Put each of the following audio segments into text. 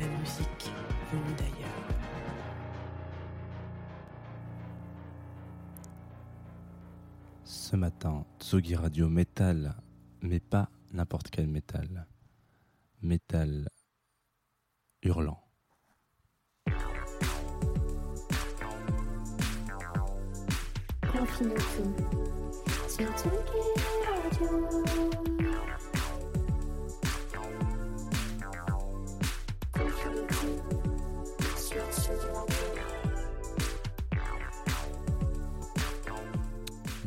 la musique venue d'ailleurs. Ce matin, Tsugi Radio métal, mais pas n'importe quel métal. Métal hurlant. Infinitum. Sur Tsugi Radio.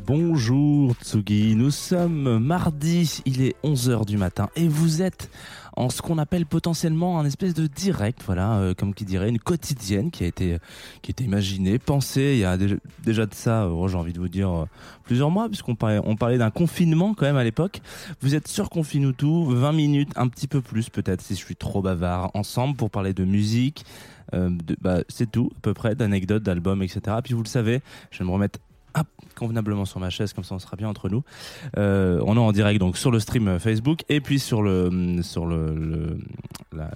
Bonjour Tsugi, nous sommes mardi, il est 11h du matin et vous êtes en ce qu'on appelle potentiellement un espèce de direct, voilà, euh, comme qui dirait, une quotidienne qui a été, qui a été imaginée, pensée, il y a déjà, de ça, euh, j'ai envie de vous dire, euh, plusieurs mois, puisqu'on parlait, on parlait d'un confinement quand même à l'époque. Vous êtes sur Confinutu, 20 minutes, un petit peu plus peut-être si je suis trop bavard, ensemble pour parler de musique, euh, bah, c'est tout à peu près, d'anecdotes, d'albums, etc. Puis vous le savez, je vais me remettre hop, convenablement sur ma chaise, comme ça on sera bien entre nous. Euh, on est en direct donc sur le stream euh, Facebook et puis sur le sur le, le- la-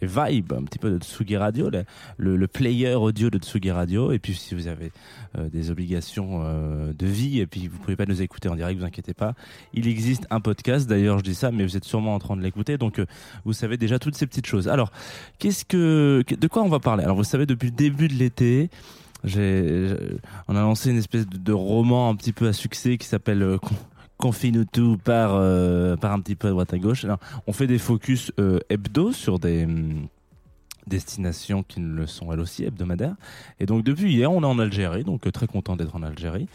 les vibes un petit peu de Tsugi Radio, le, le- player audio de Tsugi Radio. Et puis si vous avez euh, des obligations de vie et puis vous pouvez pas nous écouter en direct, vous inquiétez pas. Il existe un podcast. D'ailleurs, je dis ça, mais vous êtes sûrement en train de l'écouter, donc vous savez déjà toutes ces petites choses. Alors, qu'est-ce que de quoi on va parler? Alors, vous savez depuis le début de l'été. On a lancé une espèce de, roman un petit peu à succès qui s'appelle euh, Con- Confinutu par euh, par un petit peu à droite à gauche. On fait des focus euh, hebdo sur des hum, destinations qui ne le sont elles aussi hebdomadaires. Et donc depuis hier, on est en Algérie, donc euh, très content d'être en Algérie.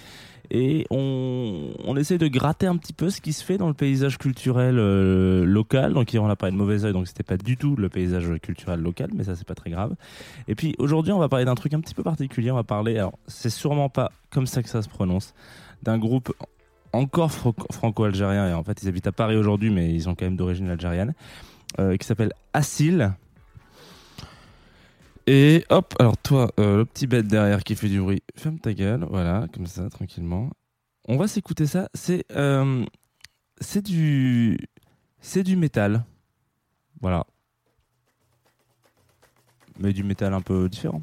Et on, on essaie de gratter un petit peu ce qui se fait dans le paysage culturel euh, local. Donc hier, on a parlé de mauvais oeil, donc c'était pas du tout le paysage culturel local, mais ça c'est pas très grave. Et puis aujourd'hui, on va parler d'un truc un petit peu particulier. On va parler, alors c'est sûrement pas comme ça que ça se prononce, d'un groupe encore franco-algérien. Et en fait, ils habitent à Paris aujourd'hui, mais ils ont quand même d'origine algérienne, euh, qui s'appelle Assil. Et hop, alors toi, euh, le petit bête derrière qui fait du bruit, ferme ta gueule, voilà, comme ça, tranquillement. On va s'écouter ça. C'est euh, du c'est du métal, voilà, mais du métal un peu différent.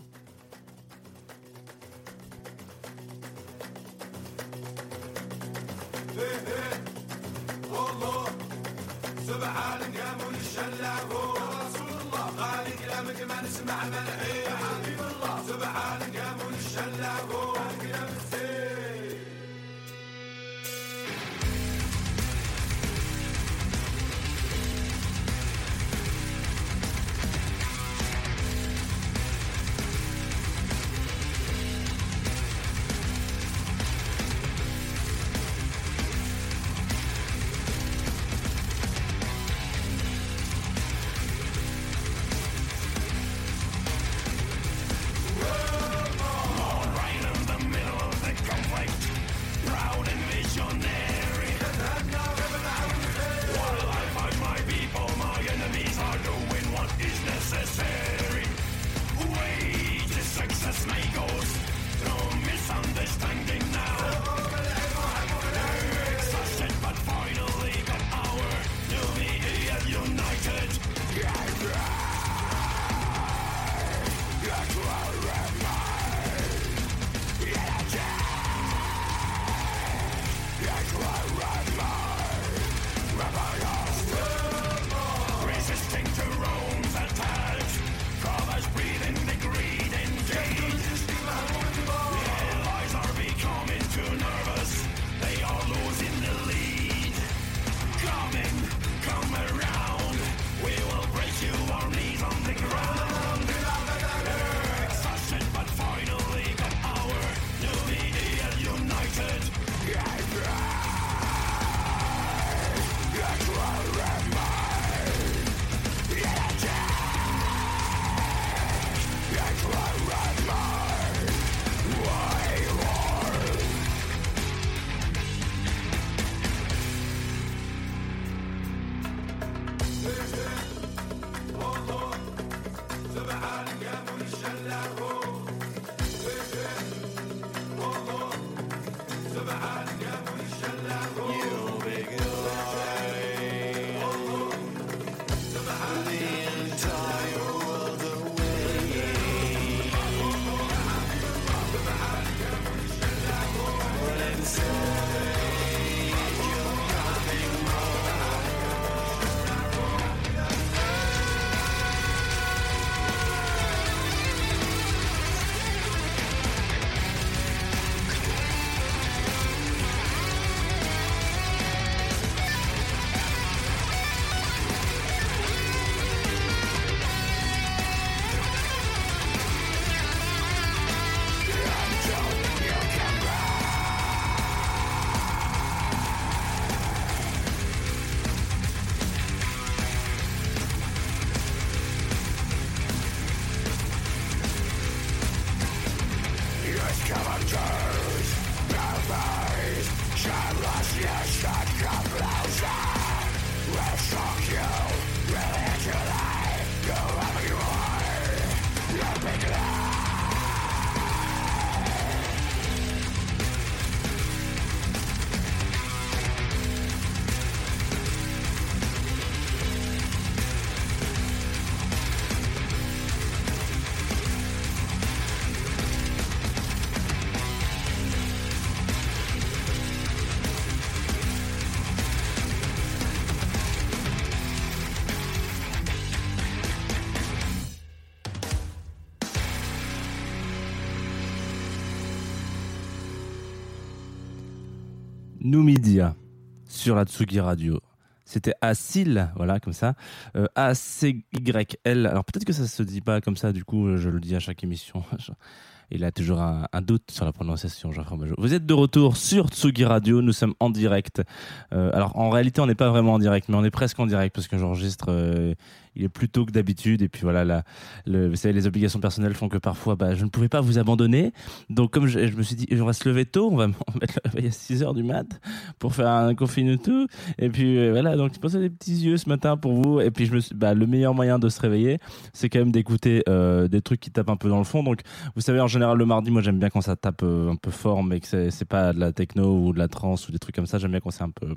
اسمع من حبيب الله سبحانك يا منشأ اللاهوت Numidia sur la Tsugi Radio. C'était Asil, voilà, comme ça. Euh, A-C-Y-L. Alors peut-être que ça se dit pas comme ça, du coup, je le dis à chaque émission. Il a toujours un, doute sur la prononciation, Jean-François. Vous êtes de retour sur Tsugi Radio, nous sommes en direct. Euh, alors en réalité, on n'est pas vraiment en direct, mais on est presque en direct parce que j'enregistre. euh, il est plus tôt que d'habitude et puis voilà, vous savez, les obligations personnelles font que parfois, bah, je ne pouvais pas vous abandonner. Donc comme je, me suis dit, on va se lever tôt, on va mettre le réveil à 6 heures du mat pour faire un confine tout. Et puis euh, voilà, donc je pensais des petits yeux ce matin pour vous. Et puis je me suis, bah, le meilleur moyen de se réveiller, c'est quand même d'écouter des trucs qui tapent un peu dans le fond. Donc vous savez, en général, le mardi, moi j'aime bien quand ça tape euh, un peu fort, mais que c'est pas de la techno ou de la trance ou des trucs comme ça. J'aime bien quand c'est un peu,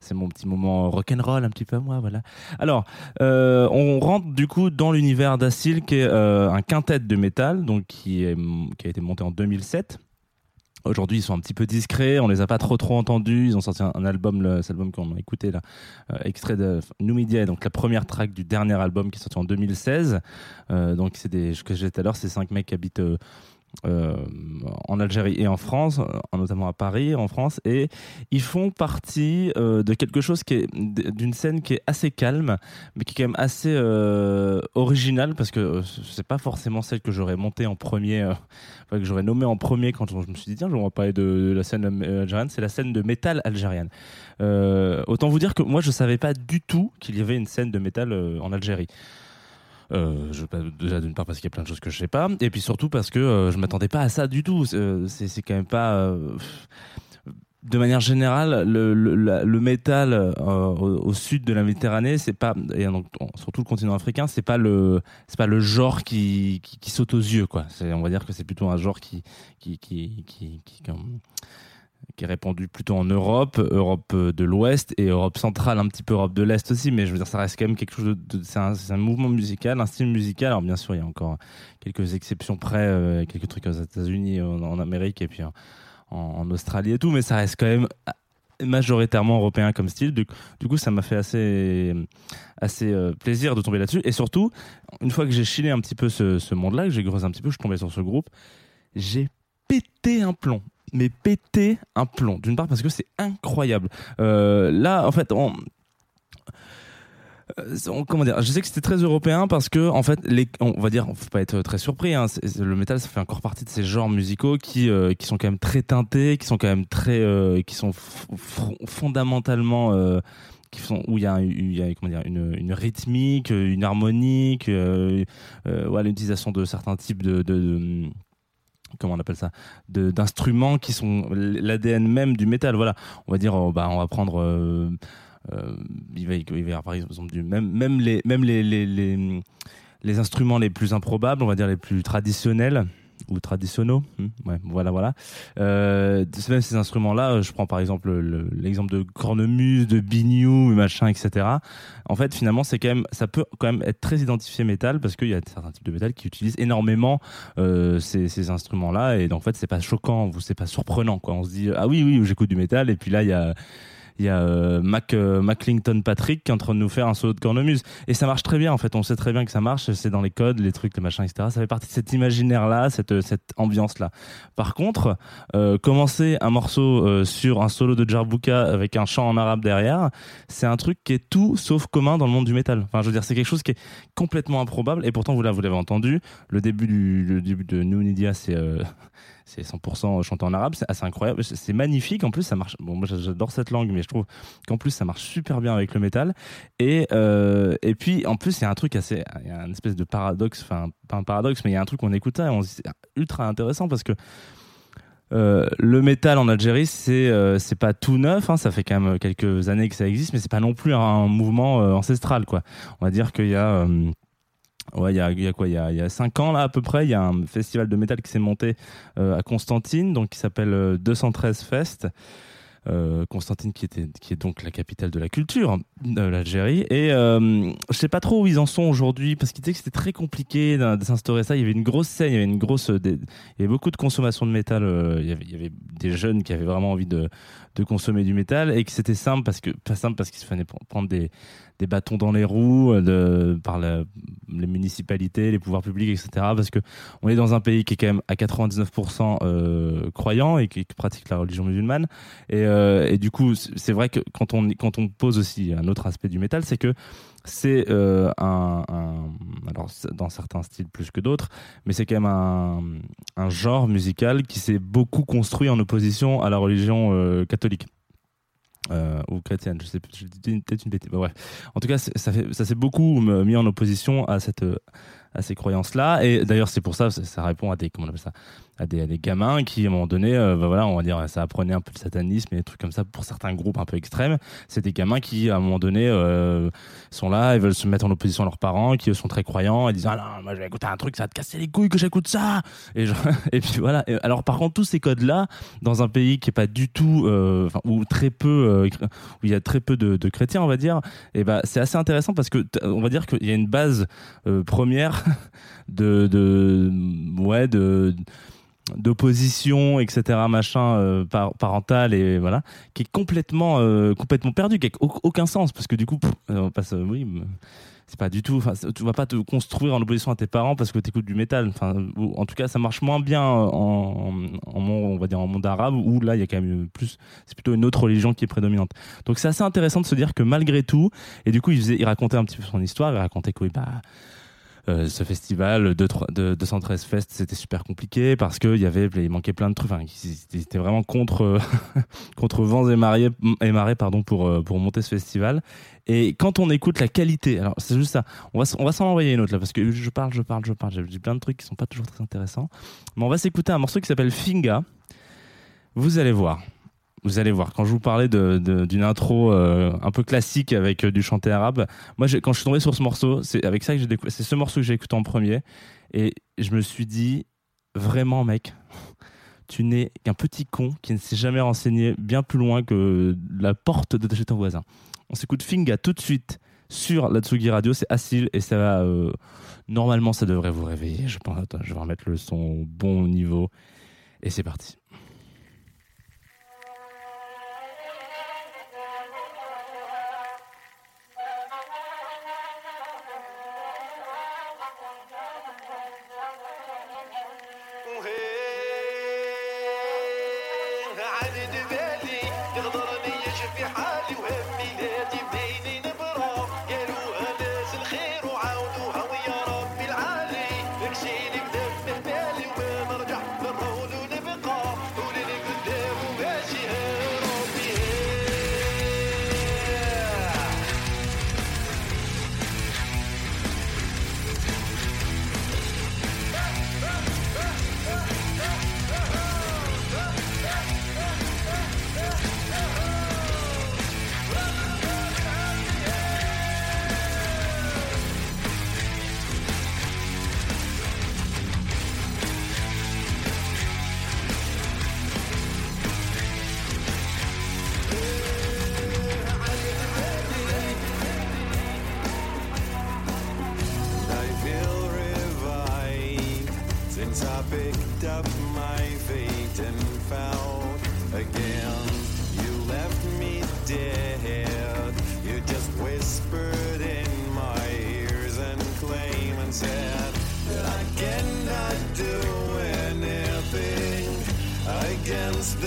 c'est mon petit moment rock'n'roll un petit peu moi, voilà. Alors, euh, on rentre du coup dans l'univers d'Acil, qui est euh, un quintet de métal, donc qui, a été monté en 2007. Aujourd'hui, ils sont un petit peu discrets, on les a pas trop trop entendus. Ils ont sorti un, album, le, cet album qu'on a écouté là, extrait de Numidia, donc la première track du dernier album qui est sorti en 2016. Euh, donc c'est des, ce que j'ai tout à l'heure, c'est cinq mecs qui habitent en Algérie et en France, euh, notamment à Paris, en France, et ils font partie euh, de quelque chose qui est d'une scène qui est assez calme, mais qui est quand même assez euh, originale parce que euh, c'est pas forcément celle que j'aurais montée en premier, euh, que j'aurais nommée en premier quand je me suis dit tiens, je vais parler de, de la scène euh, algérienne, c'est la scène de métal algérienne. Euh, autant vous dire que moi je savais pas du tout qu'il y avait une scène de métal euh, en Algérie. Euh, déjà d'une part parce qu'il y a plein de choses que je sais pas, et puis surtout parce que euh, je m'attendais pas à ça du tout. Euh, C'est c'est quand même pas. euh, de manière générale, le, le, métal euh, au, sud de la Méditerranée, c'est pas et donc en- surtout le continent africain, c'est pas le c'est pas le genre qui, qui, saute aux yeux quoi. On va dire que c'est plutôt un genre qui qui est répandu plutôt en Europe, Europe euh, de l'Ouest et Europe centrale, un petit peu Europe de l'Est aussi. Mais je veux dire, ça reste quand même quelque chose de, c'est un, mouvement musical, un style musical. Alors bien sûr, il y a encore quelques exceptions près, euh, quelques trucs aux États-Unis, en, Amérique et puis en, Australie et tout, mais ça reste quand même majoritairement européen comme style. Du, coup, ça m'a fait assez, assez euh, plaisir de tomber là-dessus. Et surtout, une fois que j'ai chillé un petit peu ce, ce monde-là, que j'ai creusé un petit peu, je suis tombé sur ce groupe, j'ai pété un plomb. Mais pété un plomb. D'une part parce que c'est incroyable. Euh, là, en fait, on, euh, on- comment dire Je sais que c'était très européen parce que en fait, on va dire, faut pas être très surpris. Hein, le métal, ça fait encore partie de ces genres musicaux qui euh, qui sont quand même très teintés, qui sont quand même très, qui sont fondamentalement où il y a, une, rythmique, une harmonique, voilà, l'utilisation de certains types de comment on appelle ça? De- d'instruments qui sont l'ADN même du métal voilà. On va dire euh, bah on va prendre euh, euh, il, va, y avoir par exemple même les même les, les les instruments les plus improbables on va dire les plus traditionnels ou traditionnels hmm, ouais voilà voilà. Euh, même ces instruments là je prends par exemple le- l'exemple de cornemuse de biniou machin etc en fait finalement c'est quand même ça peut quand même être très identifié métal parce qu'il y a certains types de métal qui utilisent énormément euh, ces, ces instruments là et en fait c'est pas choquant c'est pas surprenant quoi. On se dit ah oui oui j'écoute du métal. Et puis là il y a il y a euh, Mac, euh, Maclington Patrick qui est en train de nous faire un solo de cornemuse et ça marche très bien en fait. On sait très bien que ça marche. C'est dans les codes les trucs les machins etc ça fait partie de cet imaginaire là cette, cette ambiance là par contre euh, commencer un morceau euh, sur un solo de Jarbuka avec un chant en arabe derrière c'est un truc qui est tout sauf commun dans le monde du métal. Enfin je veux dire c'est quelque chose qui est complètement improbable. Et pourtant vous l'avez entendu. Le début du le début de New Nidia c'est euh, c'est 100% chanté en arabe, c'est incroyable, c'est magnifique. En plus, ça marche. Bon, moi j'adore cette langue, mais je trouve qu'en plus ça marche super bien avec le métal. Et euh, et puis en plus il y a un truc assez, il y a une espèce de paradoxe, enfin pas un paradoxe, mais il y a un truc qu'on écoute ça et on se dit c'est ultra intéressant parce que euh, le métal en Algérie, c'est euh, pas tout neuf, hein, ça fait quand même quelques années que ça existe, mais c'est pas non plus un, mouvement ancestral, quoi. On va dire qu'il y a Ouais, il y a, y quoi Il y a, cinq ans là à peu près, il y a un festival de métal qui s'est monté euh, à Constantine, donc qui s'appelle euh, 213 Fest. Euh, Constantine qui était qui est donc la capitale de la culture de l'Algérie et euh, je sais pas trop où ils en sont aujourd'hui parce qu'ils disaient que c'était très compliqué de s'instaurer ça il y avait une grosse scène il y avait une grosse des- beaucoup de consommation de métal euh, il, y avait, des jeunes qui avaient vraiment envie de, de consommer du métal et que c'était simple parce que pas simple parce qu'il se pr- prendre des des bâtons dans les roues euh, par les municipalités, les pouvoirs publics, etc. Parce que on est dans un pays qui est quand même à 99% euh, croyant et qui, pratique la religion musulmane. Et, euh, du coup, c'est vrai que quand on, pose aussi un autre aspect du métal, c'est que c'est un, alors dans certains styles plus que d'autres, mais c'est quand même un, genre musical qui s'est beaucoup construit en opposition à la religion catholique. Euh, ou chrétienne, je sais plus, je dis peut-être une bêtise. Bah, bref. En tout cas, ça, fait, ça s'est beaucoup mis en opposition à cette euh, à ces croyances-là. Et d'ailleurs, c'est pour ça, ça, ça répond à des comment on appelle ça, à des, gamins qui, à un moment donné, euh, bah, voilà, on va dire, ça apprenait un peu le satanisme et des trucs comme ça pour certains groupes un peu extrêmes. C'est des gamins qui, à un moment donné, euh, sont là, ils veulent se mettre en opposition à leurs parents, qui eux, sont très croyants, et disent ah non, moi je vais écouter un truc, ça va te casser les couilles que j'écoute ça. Et, et puis voilà. Et alors par contre, tous ces codes-là, dans un pays qui est pas du tout, euh, ou très peu, où il y a très peu de, chrétiens, on va dire, et ben c'est assez intéressant parce que on va dire qu'il y a une base première de ouais de d'opposition etc machin euh, par, parental et voilà qui est complètement euh, complètement perdu qui a au- aucun sens parce que du coup pff, on passe euh, oui c'est pas du tout tu vas pas te construire en opposition à tes parents parce que tu écoutes du métal. En tout cas ça marche moins bien en, on va dire en monde arabe où là il y a quand même plus c'est plutôt une autre religion qui est prédominante. Donc c'est assez intéressant de se dire que malgré tout et du coup il, faisait, il racontait un petit peu son histoire il racontait que oui bah euh, ce festival de, de 213 Fest, c'était super compliqué parce que il y avait, il manquait plein de trucs. Enfin, ils étaient vraiment contre, contre vents et marées, et marées pardon, pour, euh, pour monter ce festival. Et quand on écoute la qualité, alors c'est juste ça, on va, on va s'en envoyer une autre là parce que je parle, je parle, je parle. J'ai dit plein de trucs qui sont pas toujours très intéressants. Mais on va s'écouter un morceau qui s'appelle Finga. Vous allez voir. Vous allez voir, quand je vous parlais d'une intro euh, un peu classique avec euh, du chanté arabe, moi quand je suis tombé sur ce morceau, c'est avec ça que j'ai découvert, c'est ce morceau que j'ai écouté en premier, et je me suis dit, vraiment mec, tu n'es qu'un petit con qui ne s'est jamais renseigné bien plus loin que la porte de chez ton voisin. On s'écoute Finga tout de suite sur la Tsugi Radio, c'est Assil et ça va, euh, normalement ça devrait vous réveiller, je pense, Attends, je vais remettre le son au bon niveau, et c'est parti.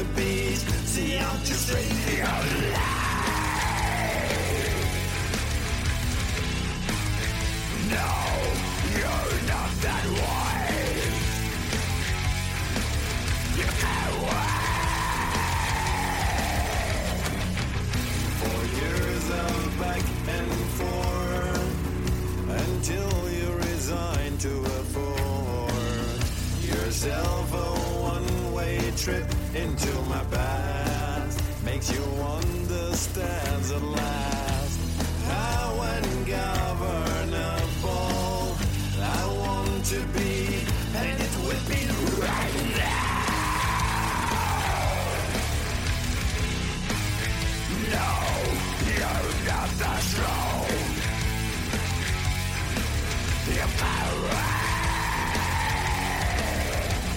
The. See, I'm just ready out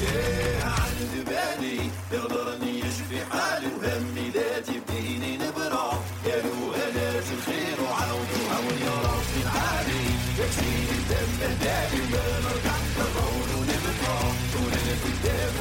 إيه عند بالي يقدرني يشفي حالي وهم ميلادي بديني نبرع يا له الاز الخير وعونه عون يا ربي العالي يكفيني الدم الدالي ما نرجع نرعون ونبرع كوننا قدام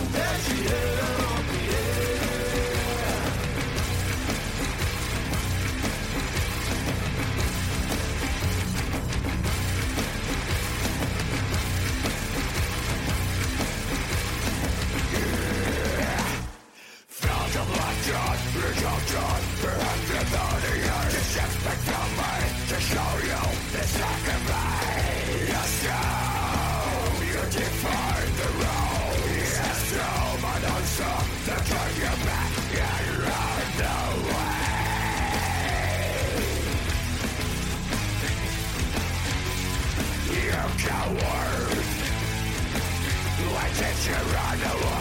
Cowards Why did you run away?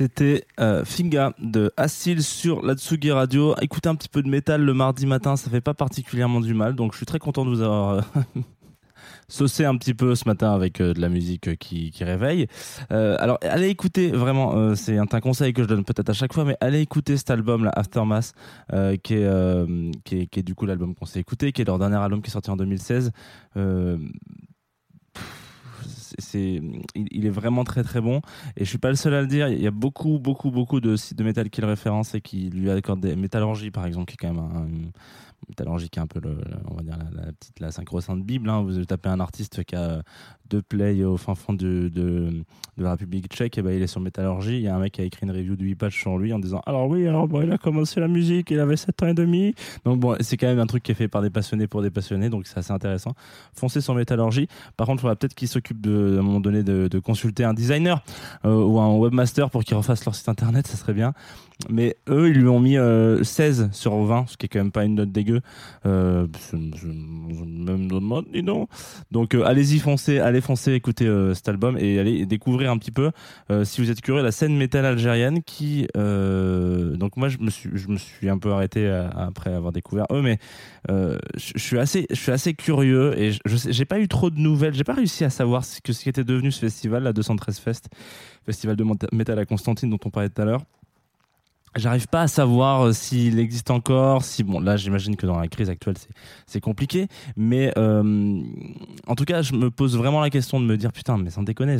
C'était euh, Finga de Assil sur la Tsugi Radio. Écoutez un petit peu de métal le mardi matin, ça fait pas particulièrement du mal. Donc je suis très content de vous avoir euh, saucé un petit peu ce matin avec euh, de la musique qui, réveille. Alors allez écouter vraiment, c'est un, conseil que je donne peut-être à chaque fois, mais allez écouter cet album, là, Aftermath, qui, est, qui, est, qui est du coup l'album qu'on s'est écouté, qui est leur dernier album qui est sorti en 2016. Euh, c'est- il, est vraiment très très bon et je suis pas le seul à le dire il y a beaucoup beaucoup beaucoup de sites de métal qui le référencent et qui lui accordent des métallurgie par exemple qui est quand même un, métallurgie qui est un peu on va dire la, petite la sacro-sainte bible hein. vous tapez un artiste qui a deux plays au fin fond de, de, de la République tchèque et ben il est sur métallurgie il y a un mec qui a écrit une review de 8 pages sur lui en disant alors oui alors bon, il a commencé la musique il avait 7 ans et demi donc bon c'est quand même un truc qui est fait par des passionnés pour des passionnés donc c'est assez intéressant foncez sur métallurgie par contre, il faudra peut-être qu'ils s'occupent de, à un moment donné de, de consulter un designer euh, ou un webmaster pour qu'ils refassent leur site internet, ça serait bien. Mais eux, ils lui ont mis euh, 16 sur 20, ce qui est quand même pas une note dégueu. Euh, je, je, je me demande, dis donc. Donc euh, allez-y, foncez, allez foncer, écouter euh, cet album et allez découvrir un petit peu, euh, si vous êtes curieux, la scène métal algérienne qui... euh, donc moi, je me, suis, je me suis un peu arrêté après avoir découvert eux, mais je, suis assez, je suis assez curieux et je, j'ai pas eu trop de nouvelles. J'ai pas réussi à savoir ce que ce qui était devenu ce festival, la 213 Fest, festival de métal à Constantine dont on parlait tout à l'heure. J'arrive pas à savoir euh, s'il existe encore, si bon là j'imagine que dans la crise actuelle c'est compliqué, mais euh, en tout cas je me pose vraiment la question de me dire putain mais sans déconner,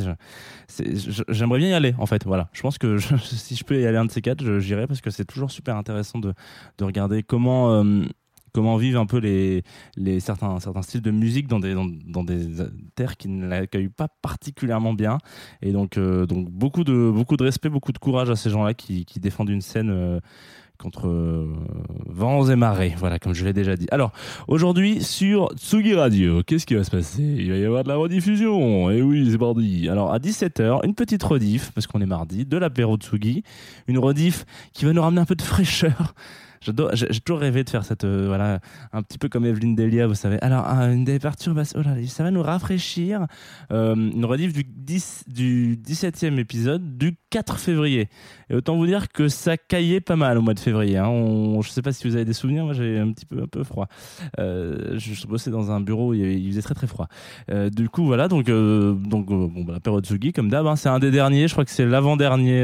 j'aimerais bien y aller en fait voilà. Je pense que si je peux y aller un de ces quatre, j'irai parce que c'est toujours super intéressant de de regarder comment euh, comment vivent un peu les, certains, styles de musique dans des, terres qui ne l'accueillent pas particulièrement bien. Et donc, euh, beaucoup, de, respect, beaucoup de courage à ces gens-là qui, défendent une scène euh, contre euh, vents et marées. Voilà, comme je l'ai déjà dit. Alors, aujourd'hui, sur Tsugi Radio, qu'est-ce qui va se passer? Il va y avoir de la rediffusion. Et oui, c'est mardi. Alors, à 17h, une petite rediff, parce qu'on est mardi, de l'apéro Tsugi. Une rediff qui va nous ramener un peu de fraîcheur. J'ai toujours rêvé de faire cette, euh, voilà, un petit peu comme Evelyne Delia, vous savez. Alors, euh, une des perturbations, oh ça va nous rafraîchir. Euh, une rediff du, 10, du 17e épisode du 4 février. Et autant vous dire que ça caillait pas mal au mois de février. Hein. On, je sais pas si vous avez des souvenirs, moi j'ai un petit peu, un peu froid. Euh, je, bossais dans un bureau où il, faisait très très froid. Euh, du coup, voilà, donc, donc bon, bah, la période comme d'hab, hein, c'est un des derniers, je crois que c'est l'avant-dernier.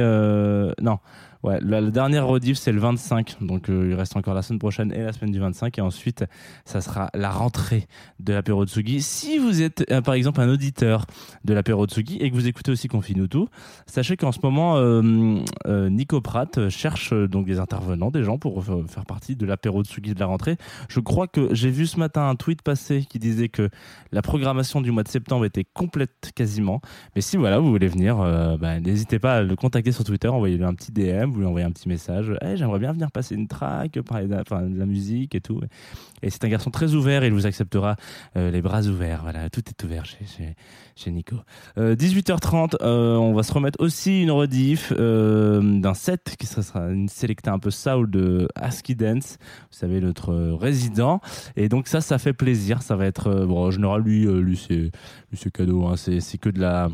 non. Ouais, la, dernière rediff c'est le 25, donc euh, il reste encore la semaine prochaine et la semaine du 25, et ensuite ça sera la rentrée de l'apéro Tsugi. Si vous êtes euh, par exemple un auditeur de l'apéro Tsugi et que vous écoutez aussi Confine sachez qu'en ce moment euh, Nico Pratt cherche donc des intervenants, des gens pour faire partie de l'apéro Tsugi de la rentrée. Je crois que j'ai vu ce matin un tweet passer qui disait que la programmation du mois de septembre était complète quasiment. Mais si voilà, vous voulez venir, bah, n'hésitez pas à le contacter sur Twitter, envoyez-lui un petit DM Vous lui envoyez un petit message. Hey, j'aimerais bien venir passer une track, parler de, la- musique et tout. Et c'est un garçon très ouvert. Il vous acceptera euh, les bras ouverts. Voilà, tout est ouvert chez, Nico. Euh, 18h30, euh, on va se remettre aussi une rediff euh, d'un set qui sera- une sélecta un peu soul de Aski Dance. Vous savez, notre euh, résident. Et donc ça, ça fait plaisir. Ça va être, euh, bon, en général, lui, euh, lui c'est, cadeau. Hein. C'est que de la,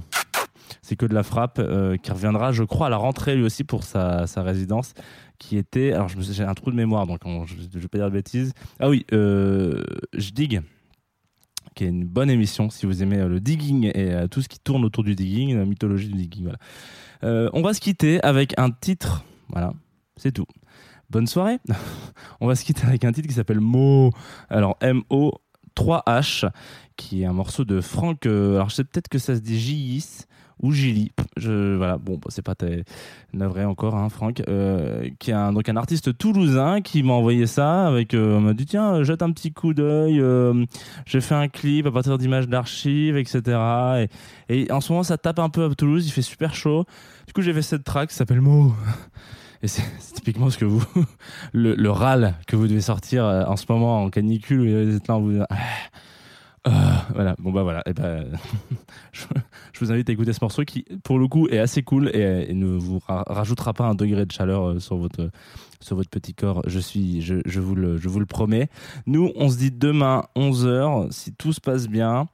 c'est que de la frappe euh, qui reviendra, je crois, à la rentrée lui aussi pour sa, résidence, qui était, alors j'ai un trou de mémoire, donc on- je, je vais pas dire de bêtises. Ah oui, euh, je digue qui est une bonne émission si vous aimez euh, le digging et tout ce qui tourne autour du digging, la mythologie du digging. On va se quitter avec un titre. Voilà, c'est tout. Bonne soirée. on va se quitter avec un titre qui s'appelle Mo. Alors M-O 3H, qui est un morceau de Franck. alors je sais peut-être que ça se dit J-I-S ou Gilly. Je, voilà, bon, bah, c'est pas navré encore, hein, Franck, euh, qui est un, donc un artiste toulousain qui m'a envoyé ça avec, euh, m'a dit tiens, jette un petit coup d'œil. euh, j'ai fait un clip à partir d'images d'archives, etc. Et, en ce moment, ça tape un peu à Toulouse, il fait super chaud. Du coup, j'ai fait cette track qui s'appelle Mo. Et c'est typiquement ce que vous, le, le râle que vous devez sortir euh, en ce moment en canicule, vous êtes là, vous, ah, ah, voilà, bon bah voilà, et ben, je, vous invite à écouter ce morceau qui, pour le coup, est assez cool et, ne vous ra- rajoutera pas un degré de chaleur euh, sur votre, sur votre petit corps. Je suis, je, je vous le, je vous le promets. Nous, on se dit demain 11h, si tout se passe bien.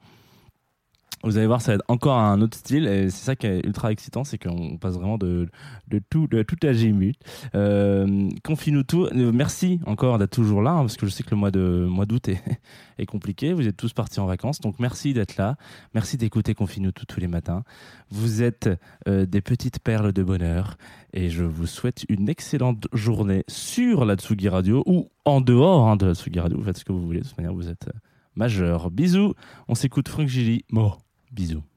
Vous allez voir, ça va être encore un autre style et c'est ça qui est ultra excitant, c'est qu'on passe vraiment de, tout, de tout à. Euh, Confie-nous tout. Euh, Merci encore d'être toujours là, hein, parce que je sais que le mois de mois d'août est, compliqué. Vous êtes tous partis en vacances, donc merci d'être là. Merci d'écouter Confie-nous tout tous les matins. Vous êtes euh, des petites perles de bonheur et je vous souhaite une excellente journée sur la Tsugi Radio ou en dehors hein, de la Tsugi Radio. Vous faites ce que vous voulez. De toute manière, vous êtes euh, majeur. Bisous. On s'écoute Franck Gilly. Mo. Bisous.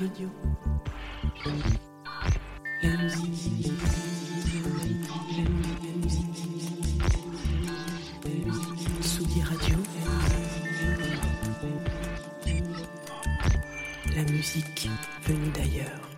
Radio. La musique. Radio. La musique venue d'ailleurs.